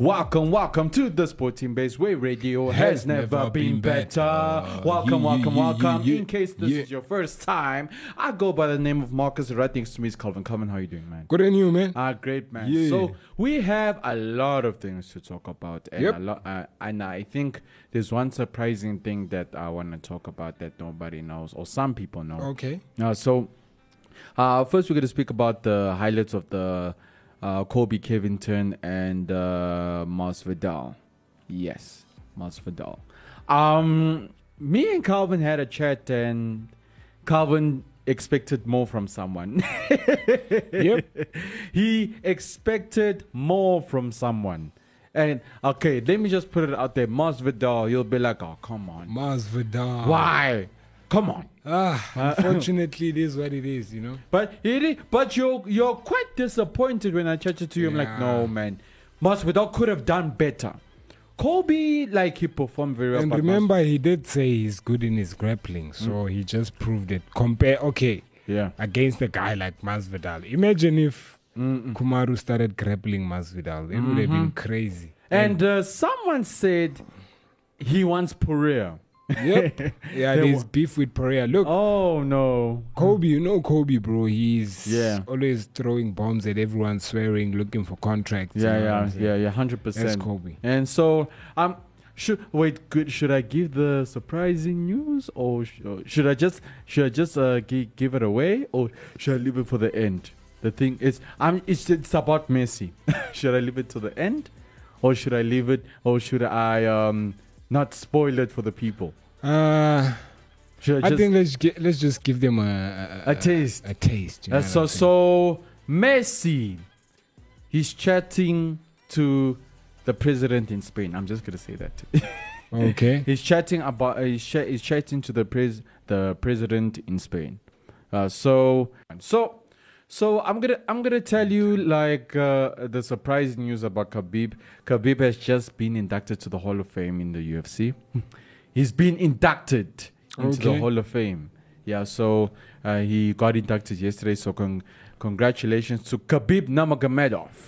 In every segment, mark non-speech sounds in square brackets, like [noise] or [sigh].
Welcome, welcome to the Sporting Base Way Radio has, never, been better. Welcome, Yeah, welcome, yeah, welcome. yeah, In case this is your first time, I go by the name of Marcus. Right next to me is Calvin. Calvin, how are you doing, man? Good on you, man. Ah, great, man. So we have a lot of things to talk about, and Yep. a lot, uh, and I think there's one surprising thing that I want to talk about that nobody knows, or some people know. Okay. Uh, so, uh, first we're going to speak about the highlights of the uh, Colby Covington and uh, Masvidal. Yes, Masvidal. Um, me and Calvin had a chat, and Calvin expected more from someone. [laughs] Yep. he expected more from someone. And okay, let me just put it out there. Masvidal, you'll be like, oh, come on. Masvidal. Why? Come on. Ah, unfortunately, it is what it is, you know. But it is, but you're you're quite disappointed when I chatted to you. I'm like, Yeah. no man, Masvidal could have done better. Kobe, like he performed very well. And but remember, he did say he's good in his grappling, so he just proved it. Compare, okay, yeah, against a guy like Masvidal. Imagine if Kamaru started grappling Masvidal. It would have been crazy. and uh, someone said he wants Poirier. Yep, [laughs] yeah, There there's wa- beef with Poirier. Look, Oh no, Kobe, you know Kobe, bro. He's Yeah. always throwing bombs at everyone, swearing, looking for contracts. you yeah, know what yeah, saying? yeah, yeah, hundred That's percent. Kobe. And so, um, should wait. Good. Should I give the surprising news, or sh- or should I just should I just uh, gi- give it away, or should I leave it for the end? The thing is, I'm. It's, it's about Messi. [laughs] should I leave it to the end, or should I leave it, or should I um not spoil it for the people? Uh, I, I think let's get, let's just give them a a taste? A, taste. you know Uh, so so Messi, he's chatting to the president in Spain. I'm just gonna say that. [laughs] okay. He's chatting about uh, he's, ch- he's chatting to the pres the president in Spain. Uh, so so so I'm gonna I'm gonna tell you like uh, the surprise news about Khabib. Khabib has just been inducted to the Hall of Fame in the UFC. He's been inducted into the Hall of Fame. Yeah, so uh, he got inducted yesterday. So con- congratulations to Khabib Nurmagomedov. [laughs]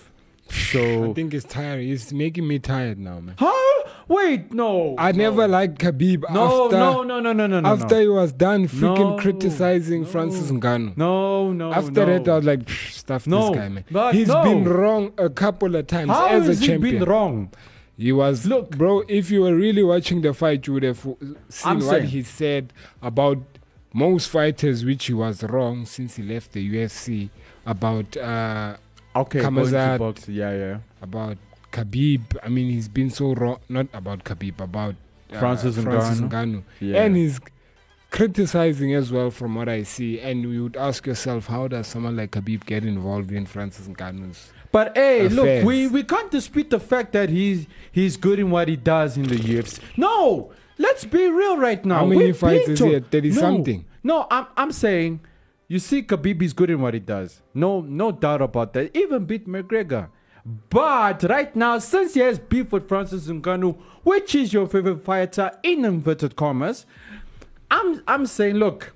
So I think it's tiring. It's making me tired now, man. huh? Wait, no. I no. never liked Khabib No, after no, no, no, no, no, no. after he was done freaking No, criticizing no. Francis Ngannou. No, no. After no. that, I was like, stuff No, this guy, man. but He's no. been wrong a couple of times how as has a he champion. been wrong? He was Look. bro. If you were really watching the fight, you would have seen I'm what saying- he said about most fighters, which he was wrong since he left the UFC. About uh, Okay, to box. Yeah, yeah. about Khabib. I mean, he's been so wrong. Not about Khabib, about uh, Francis Francis Ngannou. Ngannou. Yeah. And he's criticizing as well, from what I see. And you would ask yourself, how does someone like Khabib get involved in Francis Ngannou's? But hey, look, we, we can't dispute the fact that he's he's good in what he does in the UFC. No, let's be real right now. How many We've fights is to- he at? 30 no, something? No, I'm I'm saying, you see, Khabib is good in what he does. No, no doubt about that. Even beat McGregor. But right now, since he has beef with Francis Ngannou, which is your favorite fighter in inverted commas, I'm I'm saying, look,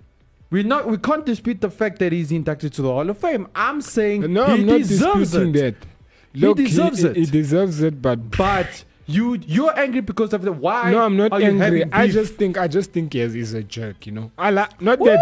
we not we can't dispute the fact that he's inducted to the Hall of Fame. I'm saying No, he I'm not deserves disputing it. that. Look, deserves he, it. He deserves it, but But you you're angry because of the why? no, I'm not angry. I just think I just think he he's a jerk. You know, I like not that.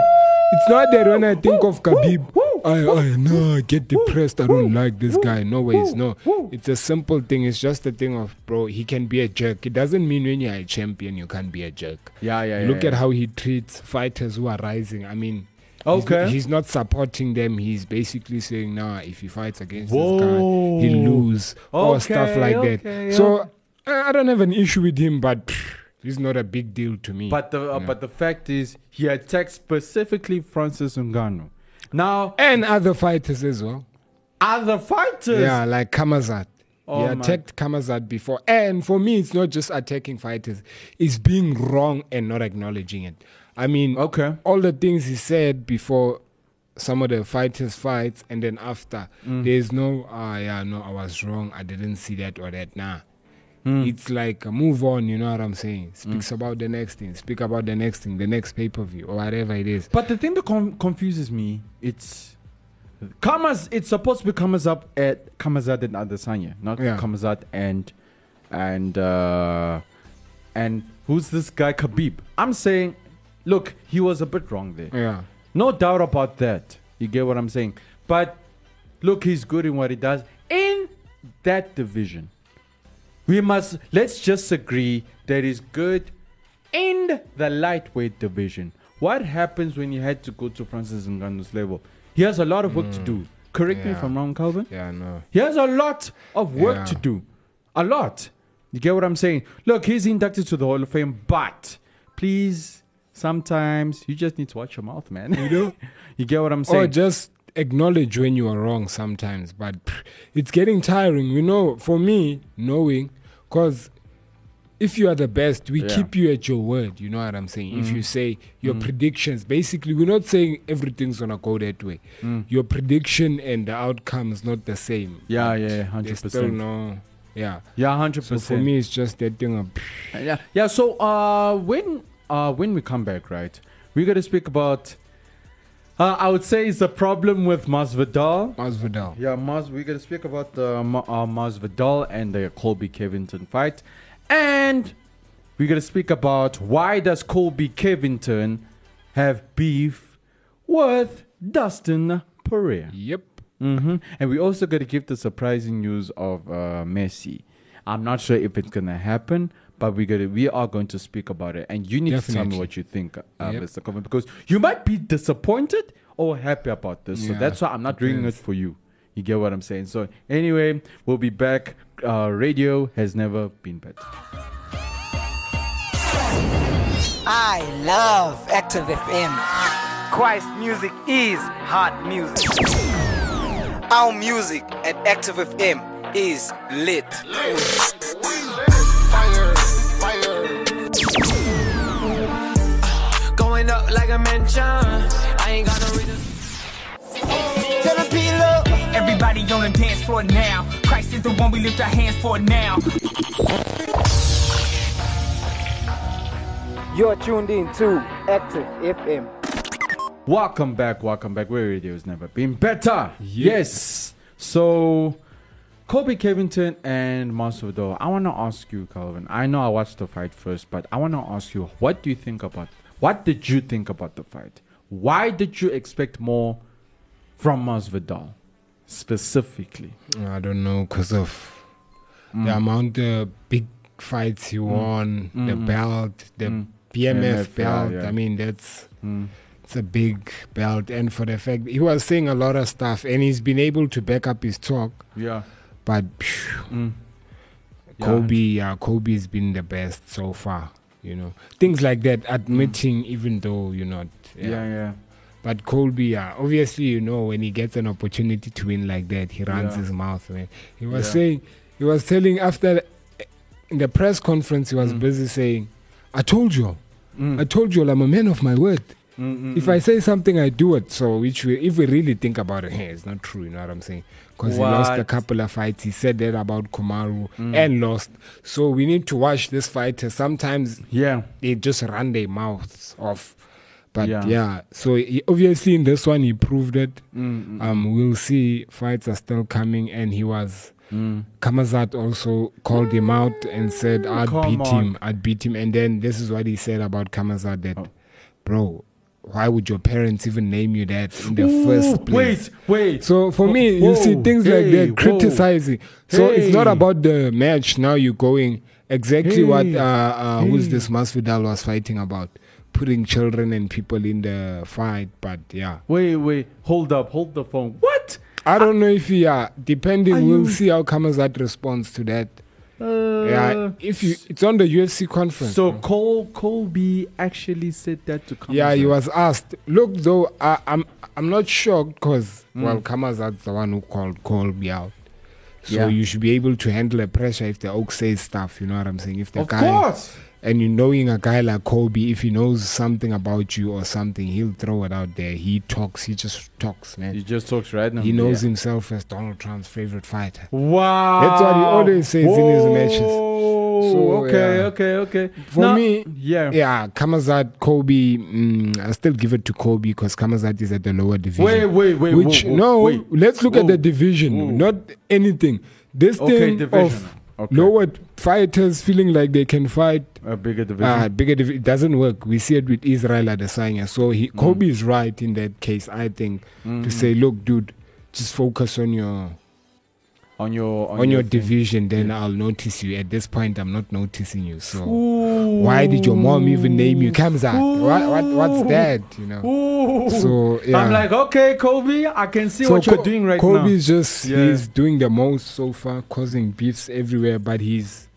It's not that when I think of Khabib, woo, I I no, I get depressed. I don't like this guy. No ways, no. It's a simple thing. It's just a thing of bro. He can be a jerk. It doesn't mean when you're a champion you can't be a jerk. yeah, yeah. Look yeah, at how he treats fighters who are rising. I mean. he's- Okay. He's, not supporting them. He's basically saying, "Nah, if he fights against Whoa. this guy, he'll lose," or stuff like okay, that. So I I don't have an issue with him, but pff, it's not a big deal to me. But the uh, Yeah. but the fact is, he attacked specifically Francis Ngannou. Now, and other fighters as well. other fighters. Yeah, like Kamazat. Oh he attacked Kamazat before. And for me, it's not just attacking fighters, it's being wrong and not acknowledging it. I mean, Okay. all the things he said before some of the fighters' fights and then after, Mm. there's no, ah, yeah, no, I was wrong. I didn't see that or that. Nah. Mm. It's like uh, move on, you know what I'm saying? Speaks about the next thing, speak about the next thing, the next pay per view, or whatever it is. But the thing that com- confuses me, it's Kamas. It's supposed to be Kamazat at Kamazat and Adesanya, not Yeah. Kamazat and and uh, and who's this guy Khabib? I'm saying, look, he was a bit wrong there. Yeah. No doubt about that. You get what I'm saying? But look, he's good in what he does in that division. We must let's just agree that he's good in the lightweight division. What happens when you had to go to Francis Ngannou's level? He has a lot of work to hmm. do. Correct me if I'm wrong, Calvin. Yeah, no. He has a lot of work Yeah. to do. A lot. You get what I'm saying? Look, he's inducted to the Hall of Fame, but please, sometimes you just need to watch your mouth, man. You know? [laughs] you get what I'm saying? Or just acknowledge when you are wrong sometimes. But it's getting tiring, you know, for me, knowing, because if you are the best, we Yeah. Mm. keep you at your word. You know what I'm saying? If you say your predictions, basically, we're not saying everything's to go that way. Mm. Your prediction and the outcome is not the same. yeah, yeah, hundred percent. no. Yeah. Yeah, hundred percent. So for me, it's just that thing of. yeah, yeah. So, uh, when uh when we come back, right, we're gonna speak about. Uh, I would say it's a problem with Masvidal. Masvidal. Yeah, Mas, we're gonna speak about the uh, Masvidal and the Colby Covington fight, and we're gonna speak about why does Colby Covington have beef with Dustin Poirier. Yep. hmm And we also gonna give the surprising news of uh, Messi. I'm not sure if it's gonna happen, but we got to we are going to speak about it, and you need to tell me what you think, uh, Yep. Mr. Coven, because you might be disappointed or happy about this. So that's why I'm not doing it for you. You get what I'm saying? So anyway, we'll be back. Uh, radio has never been better. I love Active FM. Christ music is hot music. Our music at Active FM is lit. Going a mansion. I ain't got no reason. Tell them P love. Everybody on the dance floor now. Christ is the one we lift our hands for now. You're tuned in to Active FM. Welcome back, welcome back. Where radio has never been better. Yes. So, Colby Covington and Masvidal. I want to ask you, Calvin. I know I watched the fight first, but I want to ask you, what do you think about? What did you think about the fight? Why did you expect more from Masvidal, specifically? I don't know because of the mm. amount of big fights he mm. won, the mm-hmm. belt, the mm. BMF, BMF, belt. yeah. I mean, that's it's a big belt, and for the fact he was saying a lot of stuff, and he's been able to back up his talk. Yeah. But phew, Mm. Yeah. Kobe, yeah, Kobe's been the best so far. You know, things like that, admitting even though you're not. Yeah, yeah. But Colby, yeah, obviously, you know, when he gets an opportunity to win like that, he runs Yeah. his mouth. Man. He was Yeah. saying, he was telling after in the press conference, he was Mm. busy saying, "I told you, I told you, I'm a man of my word. Mm, If I say something, I do it." So, which we, if we really think about it, hey, it's not true. You know what I'm saying? Because he lost a couple of fights. He said that about Kamaru Mm. and lost. So we need to watch this fighter. Sometimes Yeah. they just run their mouths off. But Yeah. yeah, so he, obviously in this one he proved it. Mm, Um, we'll see. Fights are still coming, and he was. Kamazat also called him out and said, "I'd Come beat on. him. I'd beat him." And then this is what he said about Kamazat: that, Oh. bro, why would your parents even name you that in the Ooh, first place? Wait, wait. So for me, Whoa, you see things like hey, that whoa. criticizing. So it's not about the match. Now you're going exactly what Hey. uh, uh, who's Hey. this Masvidal was fighting about, putting children and people in the fight. But yeah, Wait, wait. Hold up. Hold the phone. What? I don't know if yeah, depending, we'll you- see how Kamazat responds to that. Uh, yeah, if you, it's on the UFC conference. So Cole Colby actually said that to come. yeah, he was asked. Look, though, I, I'm I'm not sure because Mm. well, Kamazat's the one who called Colby out. So Yeah. you should be able to handle the pressure if the Oak says stuff. You know what I'm saying? If the Of guy course. and you knowing a guy like Kobe, if he knows something about you or something, he'll throw it out there. He talks. He just talks, man. He just talks right now. He knows Yeah. himself as Donald Trump's favorite fighter. Wow. That's what he always says in his matches. Whoa. So, okay, yeah. okay, okay. For Now- me, yeah. Yeah, Kamazat, Kobe. Mm, I still give it to Kobe because Kamazat is at the lower division. Wait, wait, wait. Which whoa, whoa, no, wait. let's look at the division, Whoa. not anything. This Okay, thing division. of Okay. lower fighters feeling like they can fight A bigger division. uh, bigger divi- it doesn't work. We see it with Israel Adesanya. So he, Mm. Kobe is right in that case, I think, Mm-hmm. to say, look, dude, just focus on your on your on, your, thing. division. Then I'll notice you. At this point, I'm not noticing you. So Ooh. why did your mom even name you Kamzat? What, what what's that? You know. Ooh. So yeah. I'm like, okay, Kobe, I can see So what you're doing right now. Kobe's just Yeah. he's doing the most so far, causing beefs everywhere. But he's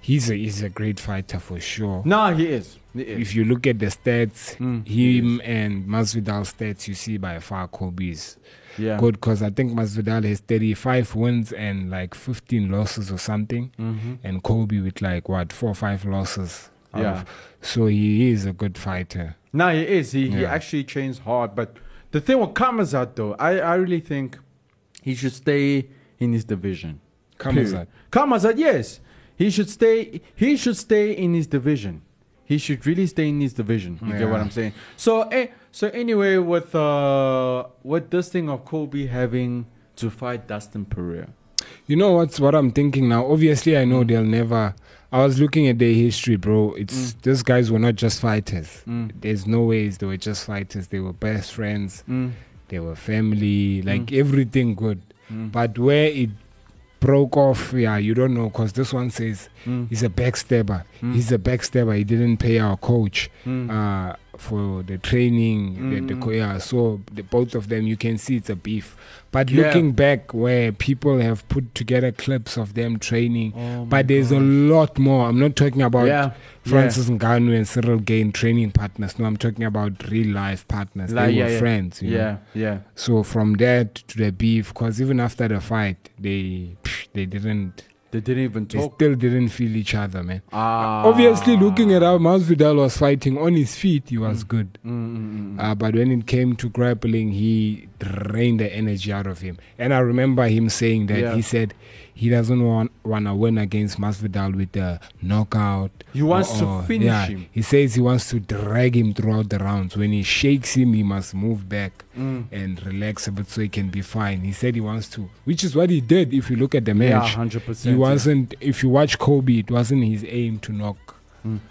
he's a he's a great fighter for sure. Nah, he is. Is. If you look at the stats, Mm, him and Masvidal stats, you see by far Kobe's yeah. good because I think Masvidal has 35 wins and like 15 losses or something, Mm-hmm. and Kobe with like what four or five losses. Yeah. of- so he is a good fighter. Now he is. He, he actually trains hard. But the thing with Kamazat, though, I, I really think he should stay in his division. Kamazat. Kamazat, yes. He should stay he should stay in his division. He should really stay in his division. You get what I'm saying? So eh, so anyway, with uh with this thing of Kobe having to fight Dustin Poirier. You know what's what I'm thinking now? Obviously, I Mm. know they'll never. I was looking at their history, bro. It's Mm. these guys were not just fighters. There's no ways they were just fighters. They were best friends. Mm. They were family, like everything good. But where it broke off, yeah, you don't know, because this one says Mm. he's a backstabber. He's a backstabber. He didn't pay our coach Mm. uh, for the training. The, the mm. yeah, so the, both of them, you can see it's a beef. But Yeah. looking back, where people have put together clips of them training, Oh but there's a lot more. I'm not talking about Yeah, Francis Ngannou and Ciryl Gane training partners. No, I'm talking about real life partners. Like, they yeah, were yeah. friends. You know? Yeah, yeah. So from that to the beef, because even after the fight, they they didn't, They didn't even they talk. still didn't feel each other, man. Ah. Obviously, looking at how Masvidal was fighting on his feet, he was good. Mm, Uh, but when it came to grappling, he drained the energy out of him. And I remember him saying that Yeah. he said he doesn't want to win against Masvidal with a knockout. He wants to or- finish yeah, him. He says he wants to drag him throughout the rounds. When he shakes him, he must move back Mm. and relax a bit so he can be fine. He said he wants to, which is what he did. If you look at the match, Yeah, match, 100%. he wasn't. If you watch Kobe, it wasn't his aim to knock.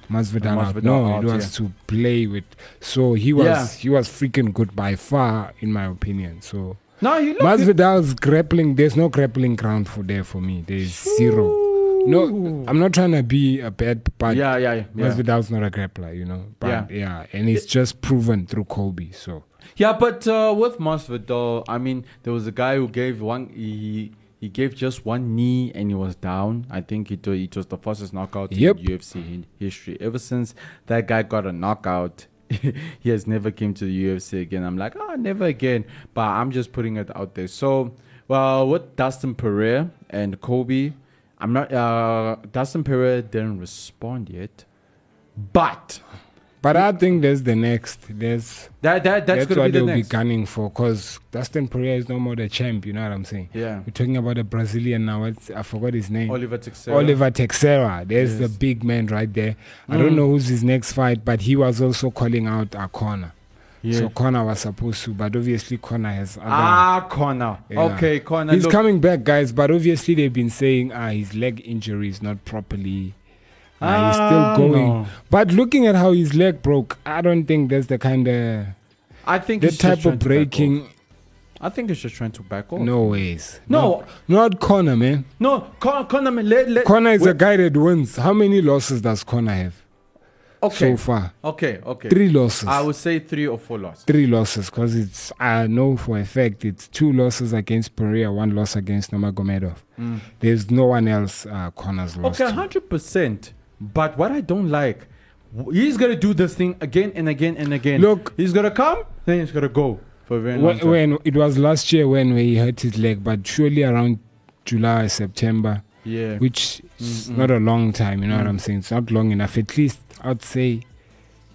Masvidal, out. Masvidal No, out, it was to play with. So he was Yeah. he was freaking good by far, in my opinion. So No, he looked Masvidal's grappling. There's no grappling ground for there for me. There's zero. No, I'm not trying to be a bad, but Yeah, yeah, yeah. yeah. Masvidal's not a grappler, you know. But Yeah. yeah, and it's just proven through Colby. So Yeah, but uh, with Masvidal, I mean, there was a guy who gave one. He he gave just one knee and he was down. I think it, it was the fastest knockout Yep. in UFC history. Ever since that guy got a knockout, [laughs] he has never came to the UFC again. I'm like, oh, never again. But I'm just putting it out there. So, well, with Dustin Poirier and Kobe, I'm not. Uh, Dustin Poirier didn't respond yet, but But I think there's the next. There's that that that's, that's, what be the they'll next. be gunning for because Dustin Poirier is no more the champ. You know what I'm saying? Yeah. We're talking about a Brazilian now. What's, I forgot his name. Oliver Texera. Oliver Texera. There's the Yes. Mm. big man right there. I don't know who's his next fight, but he was also calling out Conor. Yeah. So Conor was supposed to, but obviously Conor has other. Ah, Conor. Yeah. Okay, Conor. He's look, coming back, guys, but obviously they've been saying ah his leg injury is not properly. Ah, he's Ah, still going. no. But looking at how his leg broke, I don't think that's the kind of I think the type of breaking. I think he's just trying to back off. No ways. No. not, not Conor, man. no, Con- Conor. man, Let, let, Conor is a guy that wins. How many losses does Conor have okay, so far? okay, okay. Three losses. I would say three or four losses. three losses because it's I know for a fact it's two losses against Poirier, one loss against Nurmagomedov. There's no one else uh, Conor's lost. Mm. Okay, hundred percent. But what I don't like, he's gonna do this thing again and again and again. Look- he's gonna come, then he's gonna go for a very long When, time. when it was last year when he hurt his leg, but surely around July, September, Yeah. which is not a long time. You know Mm. what I'm saying? It's not long enough. At least I'd say.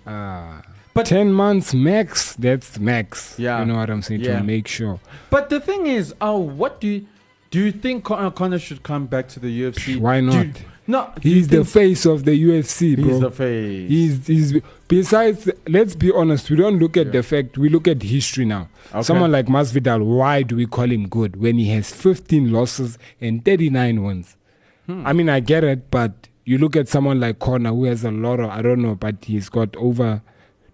Uh, But- ten months max. That's max. Yeah. you know what I'm saying Yeah. to make sure. But the thing is, oh, what do you do? You think Conor, Conor should come back to the UFC? Why Do not? you- no, He's the face of the UFC, bro. He's the face. He's, he's besides. Let's be honest. We don't look at Yeah. the fact. We look at history now. Okay. Someone like Masvidal. Why do we call him good when he has 15 losses and 39 wins? Hmm. I mean, I get it, but you look at someone like Conor who has a lot of. I don't know, but he's got over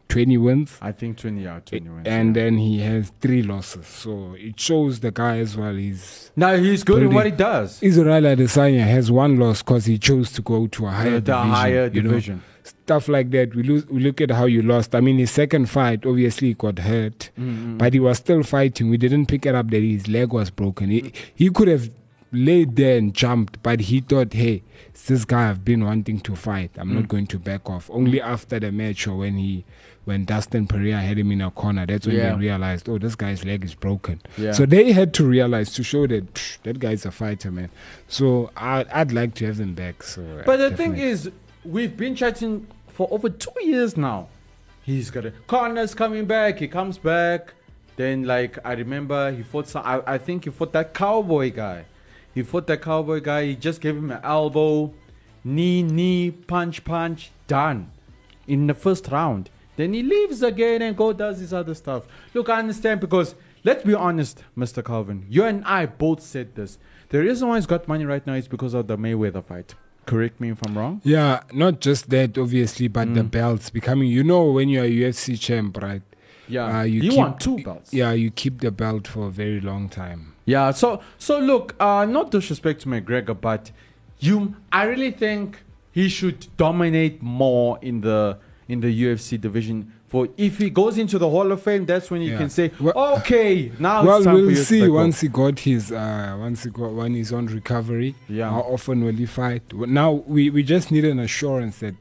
20 wins. I think twenty out, twenty wins. And yeah. then he has three losses, so it shows the guy as well. He's now he's good in pretty- what he does. Israel Adesanya has one loss because he chose to go to a higher the division. higher you know. Stuff like that. We lose. We look at how you lost. I mean, his second fight obviously he got hurt, Mm-hmm. but he was still fighting. We didn't pick it up that his leg was broken. He he could have laid there and jumped, but he thought, hey, this guy I've been wanting to fight. I'm Mm. not going to back off. Only after the match or when he. When Dustin Poirier had him in a corner, that's when Yeah. they realized, oh, this guy's leg is broken. Yeah. So they had to realize to show that psh, that guy's a fighter, man. So I, I'd like to have him back. So, uh, But the thing is, we've been chatting for over two years now. He's got a Conor's coming back. He comes back. Then, like I remember, he fought. Some, I, I think he fought that cowboy guy. He fought that cowboy guy. He just gave him an elbow, knee, knee, punch, punch, done in the first round. Then he leaves again and go does his other stuff. Look, I understand because let's be honest, Mr. Calvin. You and I both said this. The reason why he's got money right now is because of the Mayweather fight. Correct me if I'm wrong. yeah, not just that, obviously, but Mm. the belts becoming. You know, when you're a UFC champ, right? Yeah, Uh, you you keep- want two belts. Yeah, you keep the belt for a very long time. Yeah, so so look, uh not disrespect to McGregor, but you I really think he should dominate more in the in the UFC division. For if he goes into the Hall of Fame, that's when you Yeah. can say, Well- okay, now well, it's time for we'll see back off." once he got his uh, once he got when he's on recovery. Yeah. How often will he fight? Now we, we just need an assurance that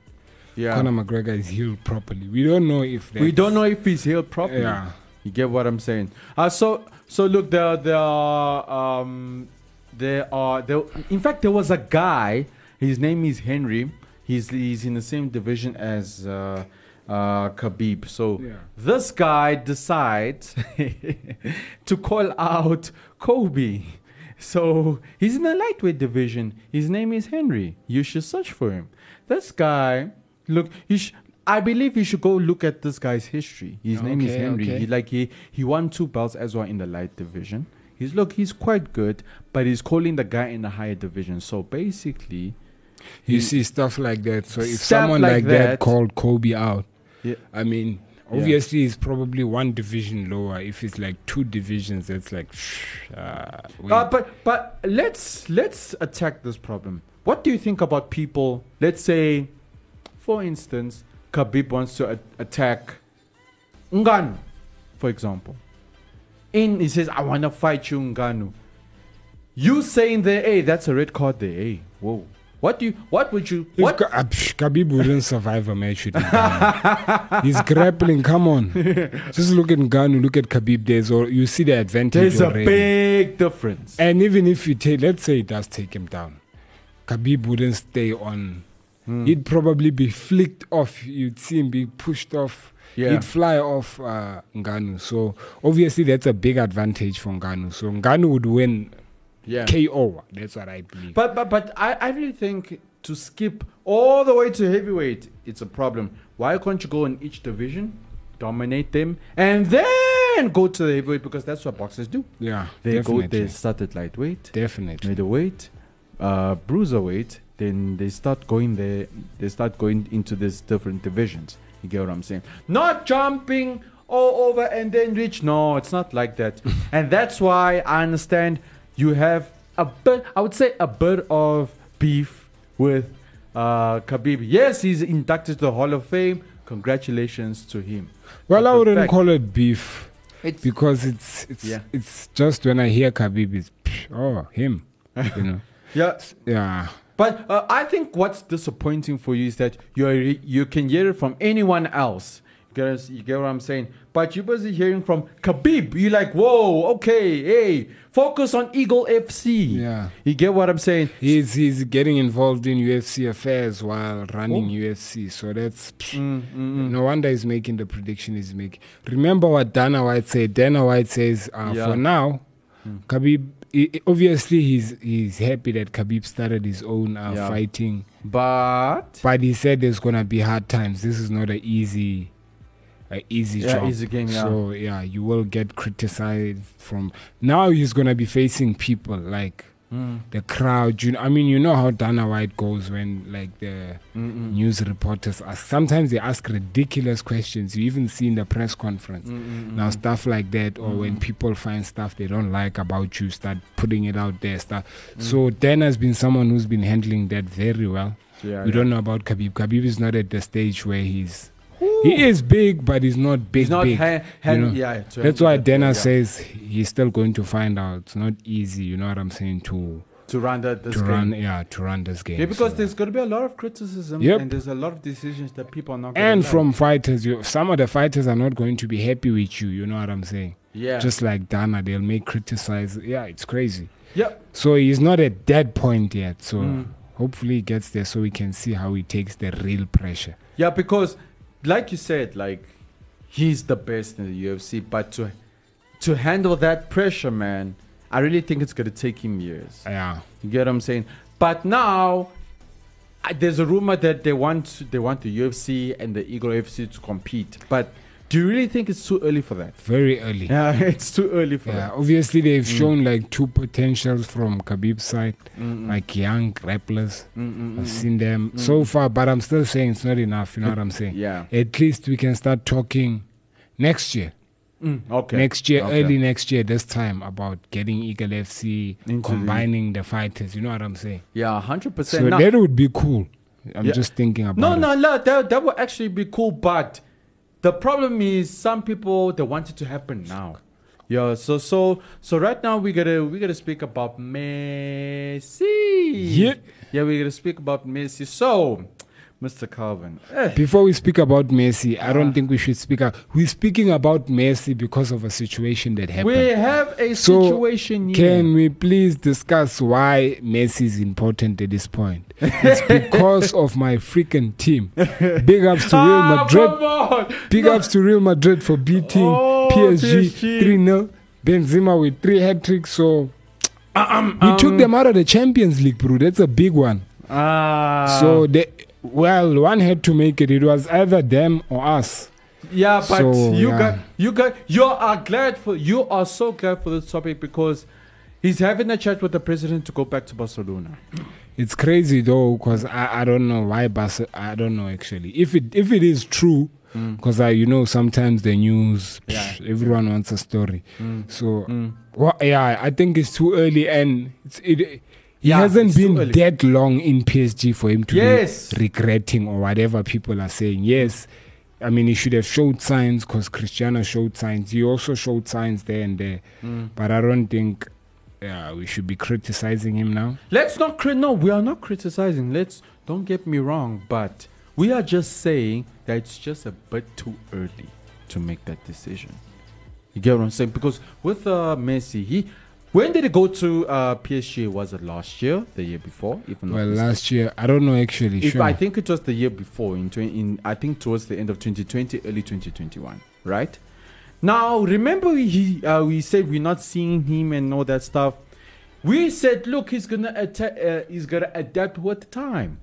Yeah, Conor McGregor is healed properly. We don't know if we don't know if he's healed properly. Yeah. You get what I'm saying? Uh, so so look, there there are um there are there. In fact, there was a guy. His name is Henry. He's he's in the same division as uh, uh, Khabib. So Yeah. this guy decides [laughs] to call out Kobe. So he's in the lightweight division. His name is Henry. You should search for him. This guy, look, you sh- I believe you should go look at this guy's history. His name is Henry. okay. He like he he won two belts as well in the light division. He's look, he's quite good, but he's calling the guy in the higher division. So basically, You see stuff like that. So if Stuff someone like like, that, that- called Kobe out, yeah, I mean, Yeah. obviously it's probably one division lower. If it's like two divisions, it's like, shh, uh. Uh, but but let's let's attack this problem. What do you think about people? Let's say, for instance, Khabib wants to a- attack Ngannou, for example. In he says, "I want to fight you, Ngannou." You saying there, "Hey, that's a red card there." Hey, whoa. What do you? What would you? If What? Ka- uh, psh, Khabib wouldn't survive a match with Ngannou. He's grappling. Come on, [laughs] just look at Ngannou. Look at Khabib. There's or you see the advantage There's a big difference. And even if you take, let's say it does take him down, Khabib wouldn't stay on. Hmm. He'd probably be flicked off. You'd see him be pushed off. Yeah. He'd fly off uh, Ngannou. So obviously that's a big advantage for Ngannou. So Ngannou would win Yeah. KO. That's what I believe. But but but I, I really think to skip all the way to heavyweight, it's a problem. Why can't you go in each division, dominate them, and then go to the heavyweight because that's what boxers do. yeah, They definitely. go they start at lightweight, definitely. middleweight, uh, cruiserweight, then they start going there. They start going into these different divisions. You get what I'm saying? Not jumping all over and then reach. No, it's not like that. [laughs] and that's why I understand you have a bit. I would say a bit of beef with uh, Khabib. Yes, he's inducted to the Hall of Fame. Congratulations to him. Well, But I wouldn't fact- call it beef It's because it's it's Yeah. it's just when I hear Khabib, it's psh, oh him, you know. [laughs] yeah. Yeah, But uh, I think what's disappointing for you is that you you can hear it from anyone else. You get, you get what I'm saying? But you're busy hearing from Khabib. You're like, whoa, okay, hey, focus on Eagle FC. Yeah. You get what I'm saying? He's he's getting involved in UFC affairs while running Oh. UFC. So that's Mm, no wonder he's making the prediction he's making. Remember what Dana White said. Dana White says, uh, Yeah. for now, Khabib. i- i- Obviously, he's he's happy that Khabib started his own uh, Yeah. fighting, But but he said there's gonna be hard times. This is not an easy, a easy Yeah, job. easy game, yeah. So yeah, you will get criticized from now. He's gonna be facing people like Mm. the crowd. You, know, I mean, you know how Dana White goes when like the news reporters ask. Sometimes they ask ridiculous questions. You even see in the press conference. Now stuff like that, or when people find stuff they don't like about you, start putting it out there. Stuff. So Dana's been someone who's been handling that very well. Yeah, we yeah. don't know about Khabib. Khabib is not at the stage where he's. He is big, but he's not big. He's not big, hand- you know? yeah, That's why Dana yeah. says he's still going to find out. It's not easy. You know what I'm saying? To to run that this to game. run, yeah, to run this game. Yeah, because so- there's going to be a lot of criticism Yep. and there's a lot of decisions that people are not and from fighters, you some of the fighters are not going to be happy with you. You know what I'm saying? yeah, Just like Dana, they'll make criticize. Yeah, it's crazy. yeah, So he's not at that point yet. So Mm. hopefully he gets there, so we can see how he takes the real pressure. yeah. Because, like you said, like he's the best in the UFC, but to to handle that pressure, man, I really think it's going to take him years. Yeah. You get what I'm saying? But now, I, there's a rumor that they want they want the UFC and the Eagle FC to compete. But do you really think it's too early for that? Very early. Yeah, [laughs] it's too early for Yeah, that. obviously they've Mm. shown like two potentials from Khabib's side, mm, mm, mm. like young grapplers. Mm, I've seen them so far, but I'm still saying it's not enough. You know what I'm saying? Yeah. At least we can start talking next year. Mm, okay. Next year, Okay. early next year, this time about getting Eagle FC, Into the- combining the, fighters. You know what I'm saying? Yeah, hundred percent. So percent. that would be cool. I'm Yeah. just thinking about No, it. no, no. That that would actually be cool, but the problem is some people they want it to happen now. Yeah. So so so right now we gotta we gotta speak about Messi. Yeah. Yeah, we gotta speak about Messi. So, Mr. Calvin. eh, Before we speak about Messi, I Ah. don't think we should speak. Up. We're speaking about Messi because of a situation that happened. we have a So, situation here. Can we please discuss why Messi is important at this point? It's because of my freaking team. Big ups to Real Ah, Madrid. Big ups to Real Madrid for beating Oh, PSG, PSG. 3 0. Benzema with three hat tricks. So Um, we took them out of the Champions League, bro. That's a big one. Ah. so they, well, one had to make it. It was either them or us. Yeah, but So, you yeah. got you got you are glad for you are so glad for this topic because he's having a chat with the president to go back to Barcelona. It's crazy though, because I, I don't know why Bas I don't know actually. If it if it is true, mm. because I you know sometimes the news, Yeah. everyone wants a story. Mm. Mm. So well, yeah, I think it's too early, and it's, it he Yeah, hasn't been that long in PSG for him to Yes. be regretting or whatever people are saying. Yes. I mean, he should have showed signs because Cristiano showed signs. He also showed signs there and there. But I don't think yeah, we should be criticizing him now. Let's not cri- no, we are not criticizing. Let's don't get me wrong, but we are just saying that it's just a bit too early to make that decision. You get what I'm saying? Because with uh, Messi, he when did he go to uh, PSG? Was it last year, the year before? If Well, last year, I don't know actually. If sure. I think it was the year before, in, in I think towards the end of 2020, early 2021, right? Now, remember he uh, we said we're not seeing him and all that stuff. We said, look, he's gonna atta- uh, he's gonna adapt with time.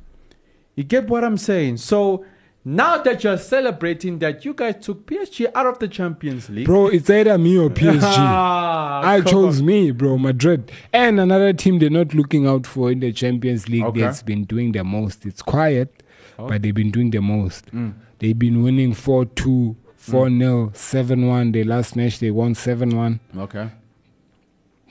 You get what I'm saying? So now that you're celebrating that you guys took PSG out of the Champions League, bro, it's either me or PSG. [laughs] Ah, I chose on. me, bro, Madrid. And another team they're not looking out for in the Champions League Okay. that's been doing the most. It's quiet, Oh. but they've been doing the most. Mm. They've been winning 4 2, 4 0, 7 1. Their last match, they won 7 1. Okay.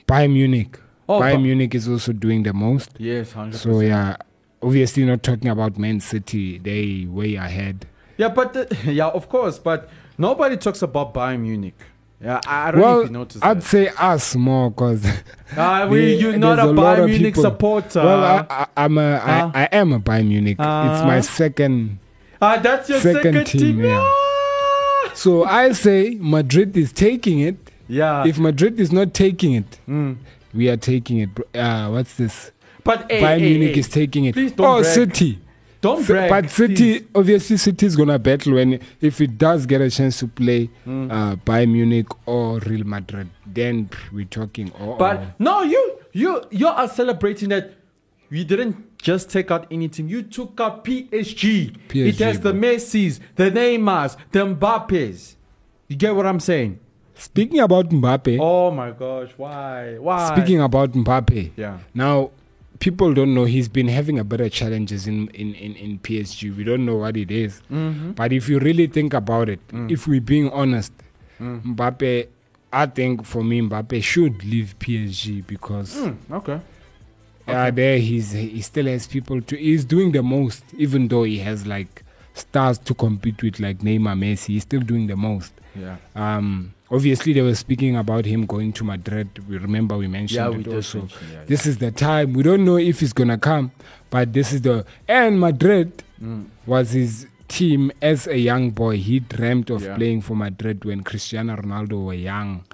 Bayern Munich. Oh, Bayern Ba- Munich is also doing the most. Yes, 100%. So, yeah, obviously not talking about Man City. They way ahead. Yeah, but the, [laughs] yeah, of course, but nobody talks about Bayern Munich. Yeah, I don't know Well, if you noticed I'd that. say us more because [laughs] Ah, we, you're not a lot Bayern Munich people- supporter. Well, I, I'm a, Ah. I, I am a Bayern Munich. it's Ah. my second. ah, that's your second second, team, team. yeah. Ah, so I say Madrid is taking it. Yeah. If Madrid is not taking it, we are taking it. Uh, what's this? but hey, Bayern hey, Munich hey, is taking it. Please don't oh, brag. City. Don't brag. but City, please. obviously, City is gonna battle when if it does get a chance to play Hmm. uh, Bayern Munich or Real Madrid, then we're talking. Oh, But no, you you you are celebrating that we didn't just take out anything. You took out PSG. it PSG, has the bro. Messi's, the Neymars, the Mbappes. You get what I'm saying? speaking about Mbappe, Oh my gosh, why? Why? speaking about Mbappe, Yeah. Now, people don't know he's been having a better challenges in, in, in, in PSG. We don't know what it is. Mm-hmm. But if you really think about it, Mm. if we're being honest, Mbappe, I think for me, Mbappe should leave PSG because Hmm, okay. Uh, there he's he still has people to. He's doing the most, even though he has like stars to compete with, like Neymar, Messi. He's still doing the most. Yeah. Um, obviously, they were speaking about him going to Madrid. We remember we mentioned Yeah, we did also. mention, yeah, yeah. This is the time. We don't know if he's gonna come, but this is the and Madrid Mm. was his team as a young boy. He dreamt of Yeah. playing for Madrid when Cristiano Ronaldo were young.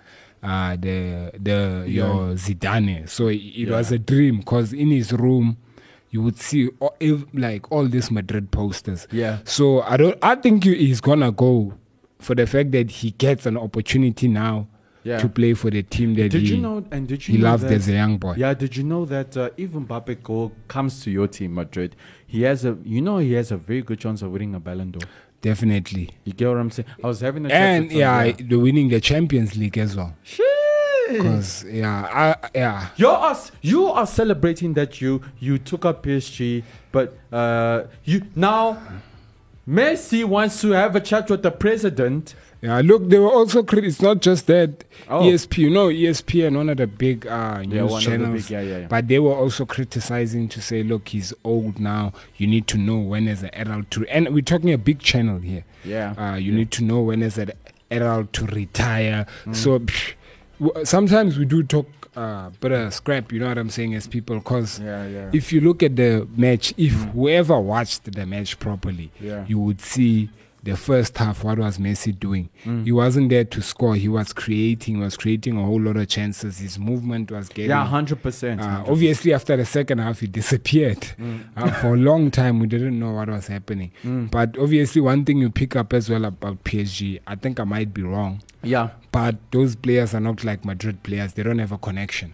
Uh, the the Yeah. your Zidane. So it, it Yeah. was a dream because in his room. You would see all, like all these Madrid posters. Yeah. So I don't. I think he- he's gonna go for the fact that he gets an opportunity now Yeah. to play for the team that Did he, you know? And did you he loved that, as a young boy. Yeah. Did you know that uh, if Mbappe comes to your team, Madrid, he has a. You know, he has a very good chance of winning a Ballon d'Or. Definitely. You get what I'm saying? I was having a chat And yeah, the winning the Champions League as well. Because yeah, I, yeah, You are you are celebrating that you you took up PSG, but uh, you now Messi wants to have a chat with the president. Yeah. Look, they were also crit- It's not just that. Oh. ESP, you know, ESPN, one of the big uh, news Yeah, one of the channels. big- yeah, yeah. But they were also criticizing to say, look, he's old now. You need to know when is an adult to. And we're talking a big channel here. Yeah, Uh, you need to know when is an adult to retire. Mm. So psh, w- sometimes we do talk uh, bit of scrap. You know what I'm saying as people, because Yeah, yeah. if you look at the match, if whoever watched the match properly, Yeah. you would see the first half. What was Messi doing? Mm. He wasn't there to score. He was creating. He was creating a whole lot of chances. His movement was getting. Yeah, hundred percent. Uh, obviously, after the second half, he disappeared. Mm. Uh, for a long time, we didn't know what was happening. But obviously, one thing you pick up as well about PSG, I think I might be wrong, Yeah. but those players are not like Madrid players. They don't have a connection.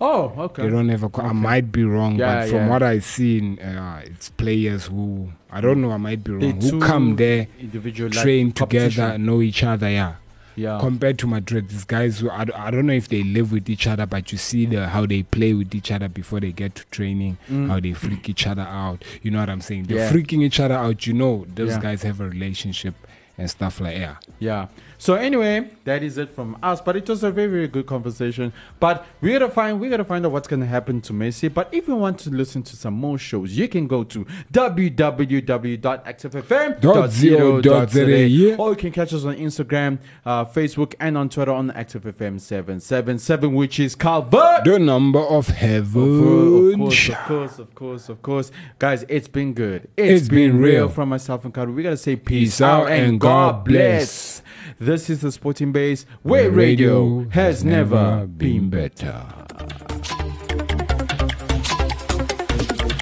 Oh, okay. They don't have a. Co- I might be wrong, Yeah, but from yeah. what I've seen, uh, it's players who I don't know. I might be They wrong. Who come there, individual like, train together, know each other. Yeah Yeah. compared to Madrid, these guys who I, I don't know if they live with each other, but you see the how they play with each other before they get to training, how they freak each other out. You know what I'm saying? They're Mm. Yeah. freaking each other out. You know, those guys have a relationship and stuff like yeah. Yeah. So anyway, that is it from us. But it was a very, very good conversation. But we gotta find we gotta find out what's gonna happen to Messi. But if you want to listen to some more shows, you can go to www.activefm.co.za yeah. or you can catch us on Instagram, uh, Facebook, and on Twitter on ActiveFM777, which is Calvert. The number of Of heaven. course, of course, of course, of course. Guys, it's been good. it's It's been, been real real. from myself and Carl. We gotta say peace, Peace out and God bless. This is the Sporting Base, where radio, has never been better.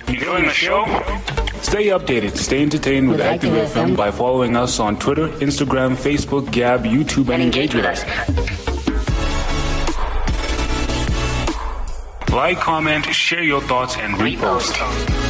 Enjoying the show? Stay updated, stay entertained with With Active Active FM FM. by following us on Twitter, Instagram, Facebook, Gab, YouTube, and engage with us. Like, comment, share your thoughts, and repost.